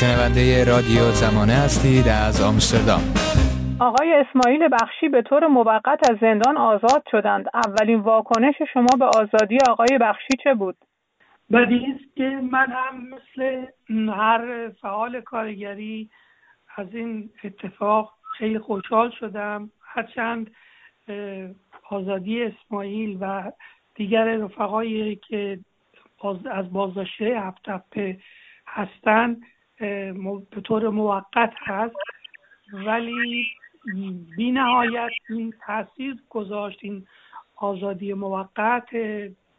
شنونده رادیو زمانه هستید از آمستردام. آقای اسماعیل بخشی به طور موقت از زندان آزاد شدند. اولین واکنش شما به آزادی آقای بخشی چه بود؟ بدی است که من هم مثل هر فعال کارگری از این اتفاق خیلی خوشحال شدم. هرچند آزادی اسماعیل و دیگر رفقایی که از بازداشته هفتپه هستن به طور موقت هست. ولی بی نهایت این تاثیر گذاشت این آزادی موقت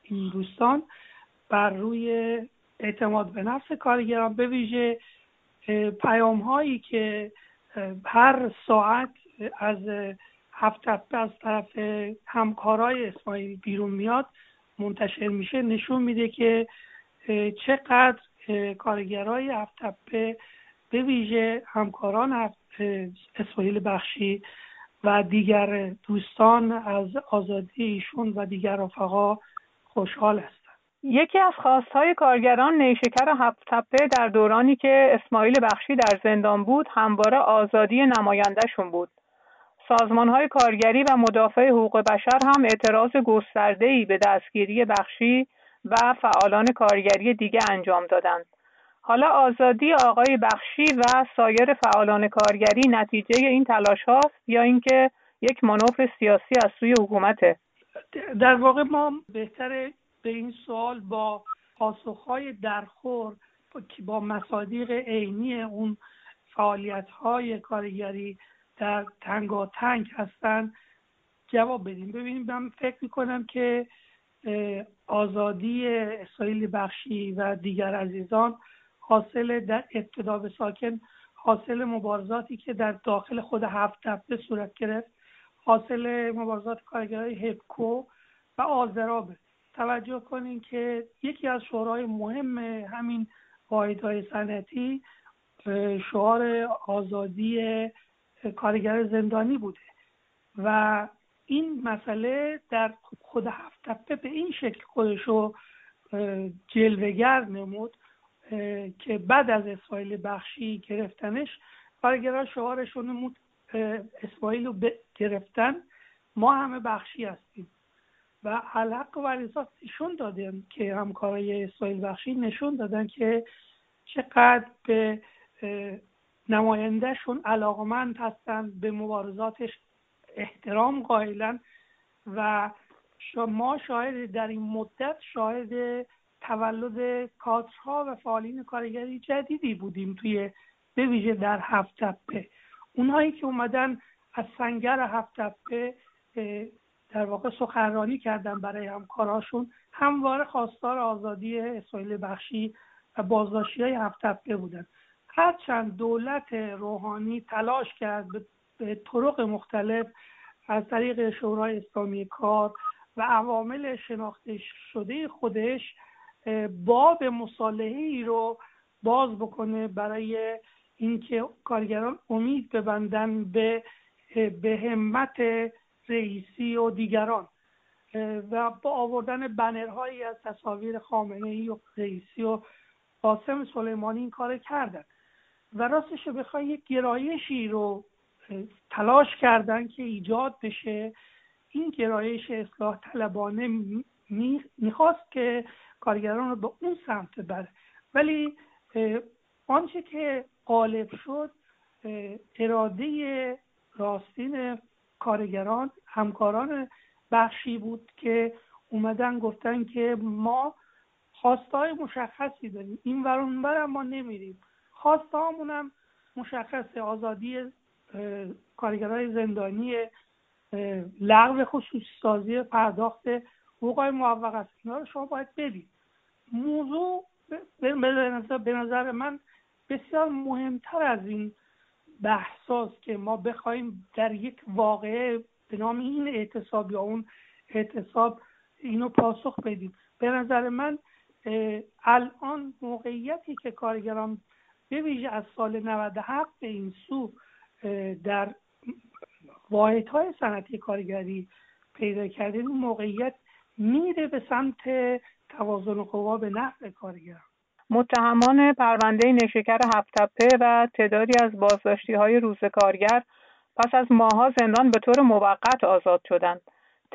این دوستان بر روی اعتماد به نفس کارگران. به ویژه پیام هایی که هر ساعت از هفت از طرف همکارای اسماعیلی بیرون میاد منتشر میشه نشون میده که چقدر کارگرای هفت به ویژه همکاران اسماعیل بخشی و دیگر دوستان از آزادی ایشون و دیگر رفقا خوشحال هستند. یکی از خواستهای کارگران نیشکر هفت در دورانی که اسماعیل بخشی در زندان بود همواره آزادی نمایندهشون بود. سازمان های کارگری و مدافع حقوق بشر هم اعتراض گسترده‌ای به دستگیری بخشی و فعالان کارگری دیگه انجام دادند. حالا آزادی آقای بخشی و سایر فعالان کارگری نتیجه این تلاش هاست یا اینکه یک منوف سیاسی از سوی حکومته در واقع ما بهتر به این سوال با پاسخهای درخور که با مصادیق عینی اون فعالیت های کارگری در تنگ هستن جواب بدیم ببینیم من فکر می‌کنم که آزادی اسرائیل بخشی و دیگر عزیزان حاصل در ابتدا به ساکن حاصل مبارزاتی که در داخل خود هفت دفته صورت گرفت حاصل مبارزات کارگرای هپکو و آزرابه. توجه کنین که یکی از شعارهای مهم همین واحدهای صنعتی شعار آزادی کارگر زندانی بوده و این مسئله در خود هفت به این شکل خودشو جلوگر نمود که بعد از اسرائیل بخشی گرفتنش کارگرها شعارشون نمود اسرائیل رو گرفتن. ما همه بخشی هستیم و حلق و عریضات نشون دادن که همکارای اسرائیل بخشی نشون دادن که چقدر به نمایندهشون علاقمند هستند به مبارزاتش احترام قائلن و ما شاهد در این مدت شاهد تولد کادرها و فعالین کارگری جدیدی بودیم توی به در هفت تپه اونهایی که اومدن از سنگر هفت تپه در واقع سخنرانی کردن برای همکاراشون همواره خواستار آزادی اسرائیل بخشی و بازداشتی های هفت تپه بودن. هرچند دولت روحانی تلاش کرد طرق مختلف از طریق شورای اسلامی کار و عوامل شناخته شده خودش باب مصالحه ای رو باز بکنه برای اینکه کارگران امید ببندن به به همت رئیسی و دیگران. و با آوردن بنرهایی از تصاویر خامنه ای و رئیسی و قاسم سلیمانی این کار کردن. و راستش بخوای یک گرایشی رو تلاش کردن که ایجاد بشه. این گرایش اصلاح طلبانه می‌خواست که کارگران رو به اون سمت بره ولی آنچه که غالب شد اراده راستین کارگران همکاران بخشی بود که اومدن گفتن که ما خواستای مشخصی داریم. این ورون بر ما نمیریم. خواستهامون هم مشخص آزادی کارگرای زندانی لغو خصوصی سازی پرداخت حقوق موفق است. اینا رو شما باید بدید. موضوع به نظر من بسیار مهمتر از این بحثاست که ما بخوایم در یک واقعه به نام این اعتصاب یا اون اعتصاب اینو پاسخ بدیم. به نظر من الان موقعیتی که کارگران به ویژه از سال 97 به این سو در واحد های صنعتی کارگری پیدا کرده این موقعیت میره به سمت توازن قوا به نفع کارگران. متهمان پرونده نیشکر هفتپه و تعدادی از بازداشتی های روز کارگر پس از ماها زندان به طور موقت آزاد شدند.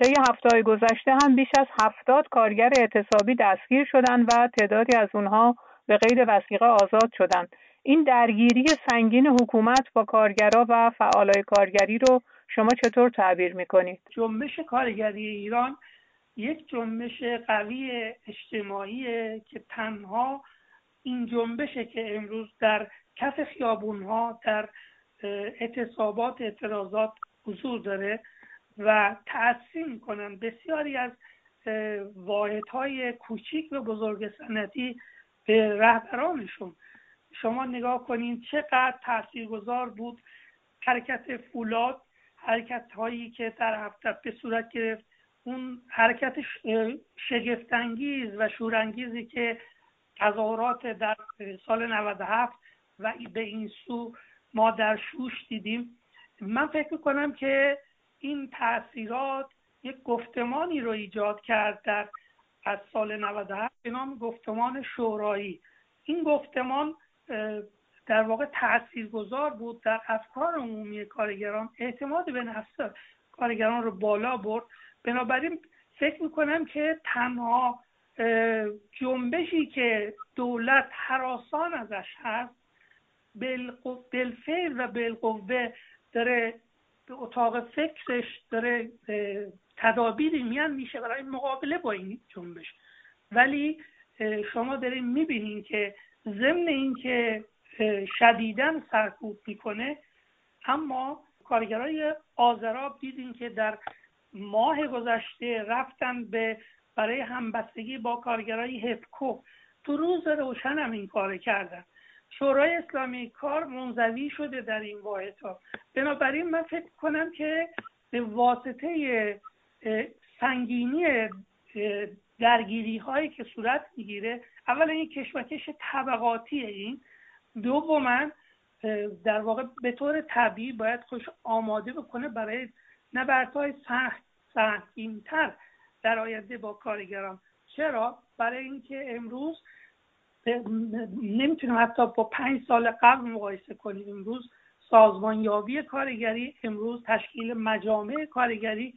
طی هفته گذشته هم بیش از هفتاد کارگر اعتصابی دستگیر شدند و تعدادی از اونها به قید وسیقه آزاد شدند. این درگیری سنگین حکومت با کارگرا و فعالای کارگری رو شما چطور تعبیر می‌کنید؟ جنبش کارگری ایران یک جنبش قوی اجتماعی که تنها این جنبشه که امروز در کف خیابون ها در اعتصابات اعتراضات حضور داره و تأثیر می‌کنن بسیاری از واحدهای کوچیک و بزرگ سنتی به رهبرانشون شما نگاه کنین چقدر تاثیرگذار بود حرکت فولاد حرکت هایی که در هفته به صورت گرفت. اون حرکت شگفتانگیز و شورانگیزی که تظاهرات در سال 97 و به این سو ما در شوش دیدیم. من فکر کنم که این تاثیرات یک گفتمانی رو ایجاد کرد در از سال 97 به نام گفتمان شورایی. این گفتمان در واقع تاثیرگذار بود در افکار عمومی کارگران. اعتماد به نفس کارگران رو بالا برد. بنابراین فکر می‌کنم که تنها جنبشی که دولت حراسان ازش هست بالفعل و بالقوه داره به اتاق فکرش داره تدابیری میان میشه برای مقابله با این جنبش. ولی شما دارین می‌بینین که ضمن اینکه شدیدن سرکوب می‌کنه اما کارگرای آذراب دیدین که در ماه گذشته رفتن به برای همبستگی با کارگرای هفکو. تو روز روشن هم این کار کردن. شورای اسلامی کار منزوی شده در این واحد ها. بنابراین من فکر کنم که به واسطه سنگینی درگیری هایی که صورت می‌گیره. اولا این کشمکش طبقاتی این. دوما در واقع به طور طبیعی باید خوش آماده بکنه برای نبردهای سخت سنگینتر در آینده با کارگران. چرا؟ برای اینکه امروز نمی‌تونیم حتی با پنج سال قبل مقایسه کنیم. امروز سازمانیابی کارگری امروز تشکیل مجامع کارگری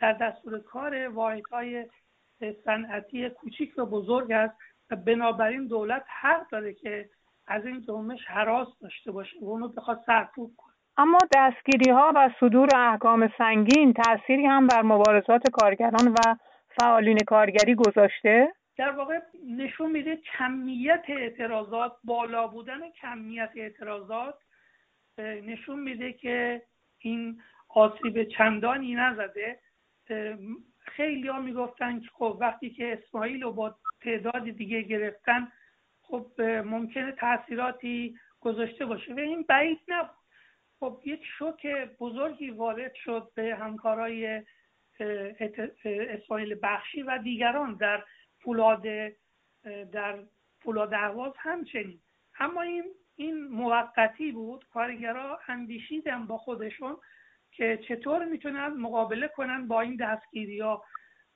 در دستور کار واحدهای صنعتی کوچیک و بزرگ است و بنابراین دولت حق داره که از این جنبش حراس داشته باشه و اونو بخواد سرکوب کنه اما دستگیری ها و صدور احکام سنگین تأثیری هم بر مبارزات کارگران و فعالین کارگری گذاشته؟ در واقع نشون میده کمیت اعتراضات بالا بودن کمیت اعتراضات نشون میده که این آسیب چندانی نزده خیلی ها می‌گفتن که خب وقتی که اسماعیل رو با تعداد دیگه گرفتن خب ممکنه تاثیراتی گذاشته باشه. و این بعید نبود. خب یک شوک بزرگی وارد شد به همکارای اسماعیل بخشی و دیگران در فولاد در فولاد اهواز همچنین. اما این این موقتی بود. کارگرها اندیشیدن با خودشون که چطور می‌تونن مقابله کنن با این دستگیری ها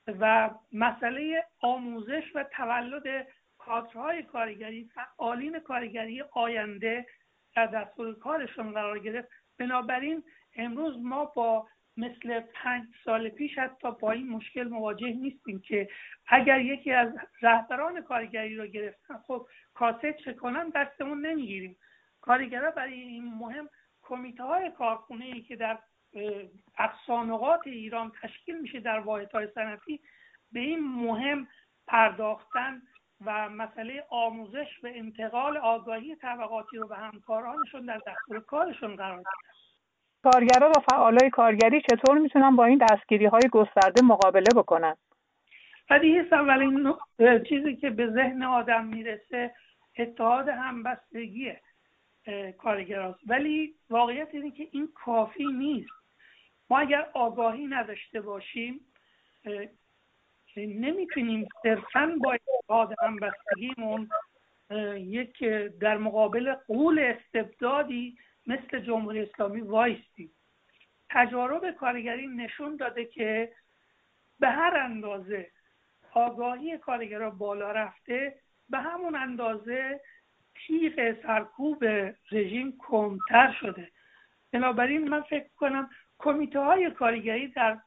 و مسئله آموزش و تولد کادرهای کارگری فعالین کارگری آینده در دستور کارشون قرار گرفت. بنابراین امروز ما با مثل پنج سال پیش حتی با این مشکل مواجه نیستیم که اگر یکی از رهبران کارگری رو گرفتن خب کاسه چه کنن دستمون نمی‌گیریم. کارگرا برای این مهم کمیته های کارخونه ای که در اقصانقات ایران تشکیل میشه در واحد های صنعتی به این مهم پرداختن و مسئله آموزش و انتقال آگاهی طبقاتی رو به همکارانشون در دستور کارشون قرار دادن کارگرا و فعالای کارگری چطور می‌تونن با این دستگیری های گسترده مقابله بکنن؟ بدیهی اولین چیزی که به ذهن آدم می‌رسه اتحاد همبستگی کارگراست. ولی واقعیت اینه که این کافی نیست. ما اگر آگاهی نداشته باشیم نمی‌تونیم صرفا با اتحاد همبستگیمون یک در مقابل قول استبدادی مثل جمهوری اسلامی وایستیم. تجارب کارگری نشون داده که به هر اندازه آگاهی کارگرها بالا رفته به همون اندازه تیغ سرکوب رژیم کمتر شده. بنابراین من فکر کنم کمیته های کارگری در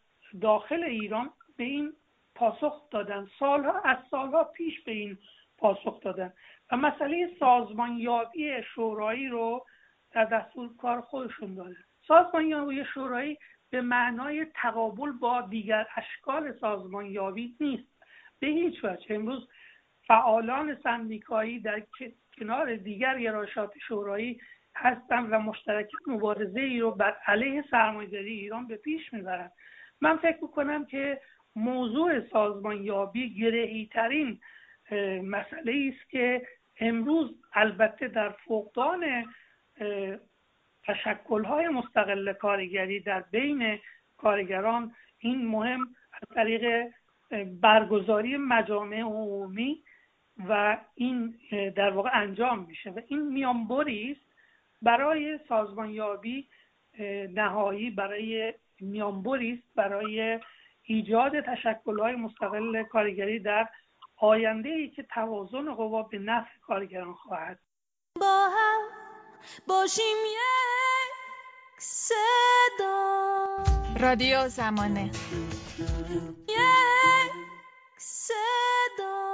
داخل ایران به این پاسخ دادن. سالها از سالها پیش به این پاسخ دادن. و مسئله سازمانیابی شورایی رو در دستور کار خودشون داره سازمانیابی شورایی به معنای تقابل با دیگر اشکال سازمانیابی نیست. به هیچ وجه. امروز فعالان سندیکایی در کنار دیگر گرایشات شورایی هستند و مشترک مبارزه ای رو بر علیه سرمایه‌داری ایران به پیش می‌برند من فکر می‌کنم که موضوع سازمانیابی گرهی ترین مسئله است که امروز البته در فقدان تشکلهای مستقل کارگری در بین کارگران این مهم از طریق برگزاری مجامع عمومی و این در واقع انجام میشه و این میانبری است برای سازمانیابی نهایی برای میانبری است برای ایجاد تشکلهای مستقل کارگری در آینده ای که توازن قوا به نفع کارگران خواهد. با هم باشیم یک صدا. رادیو زمانه. یک صدا.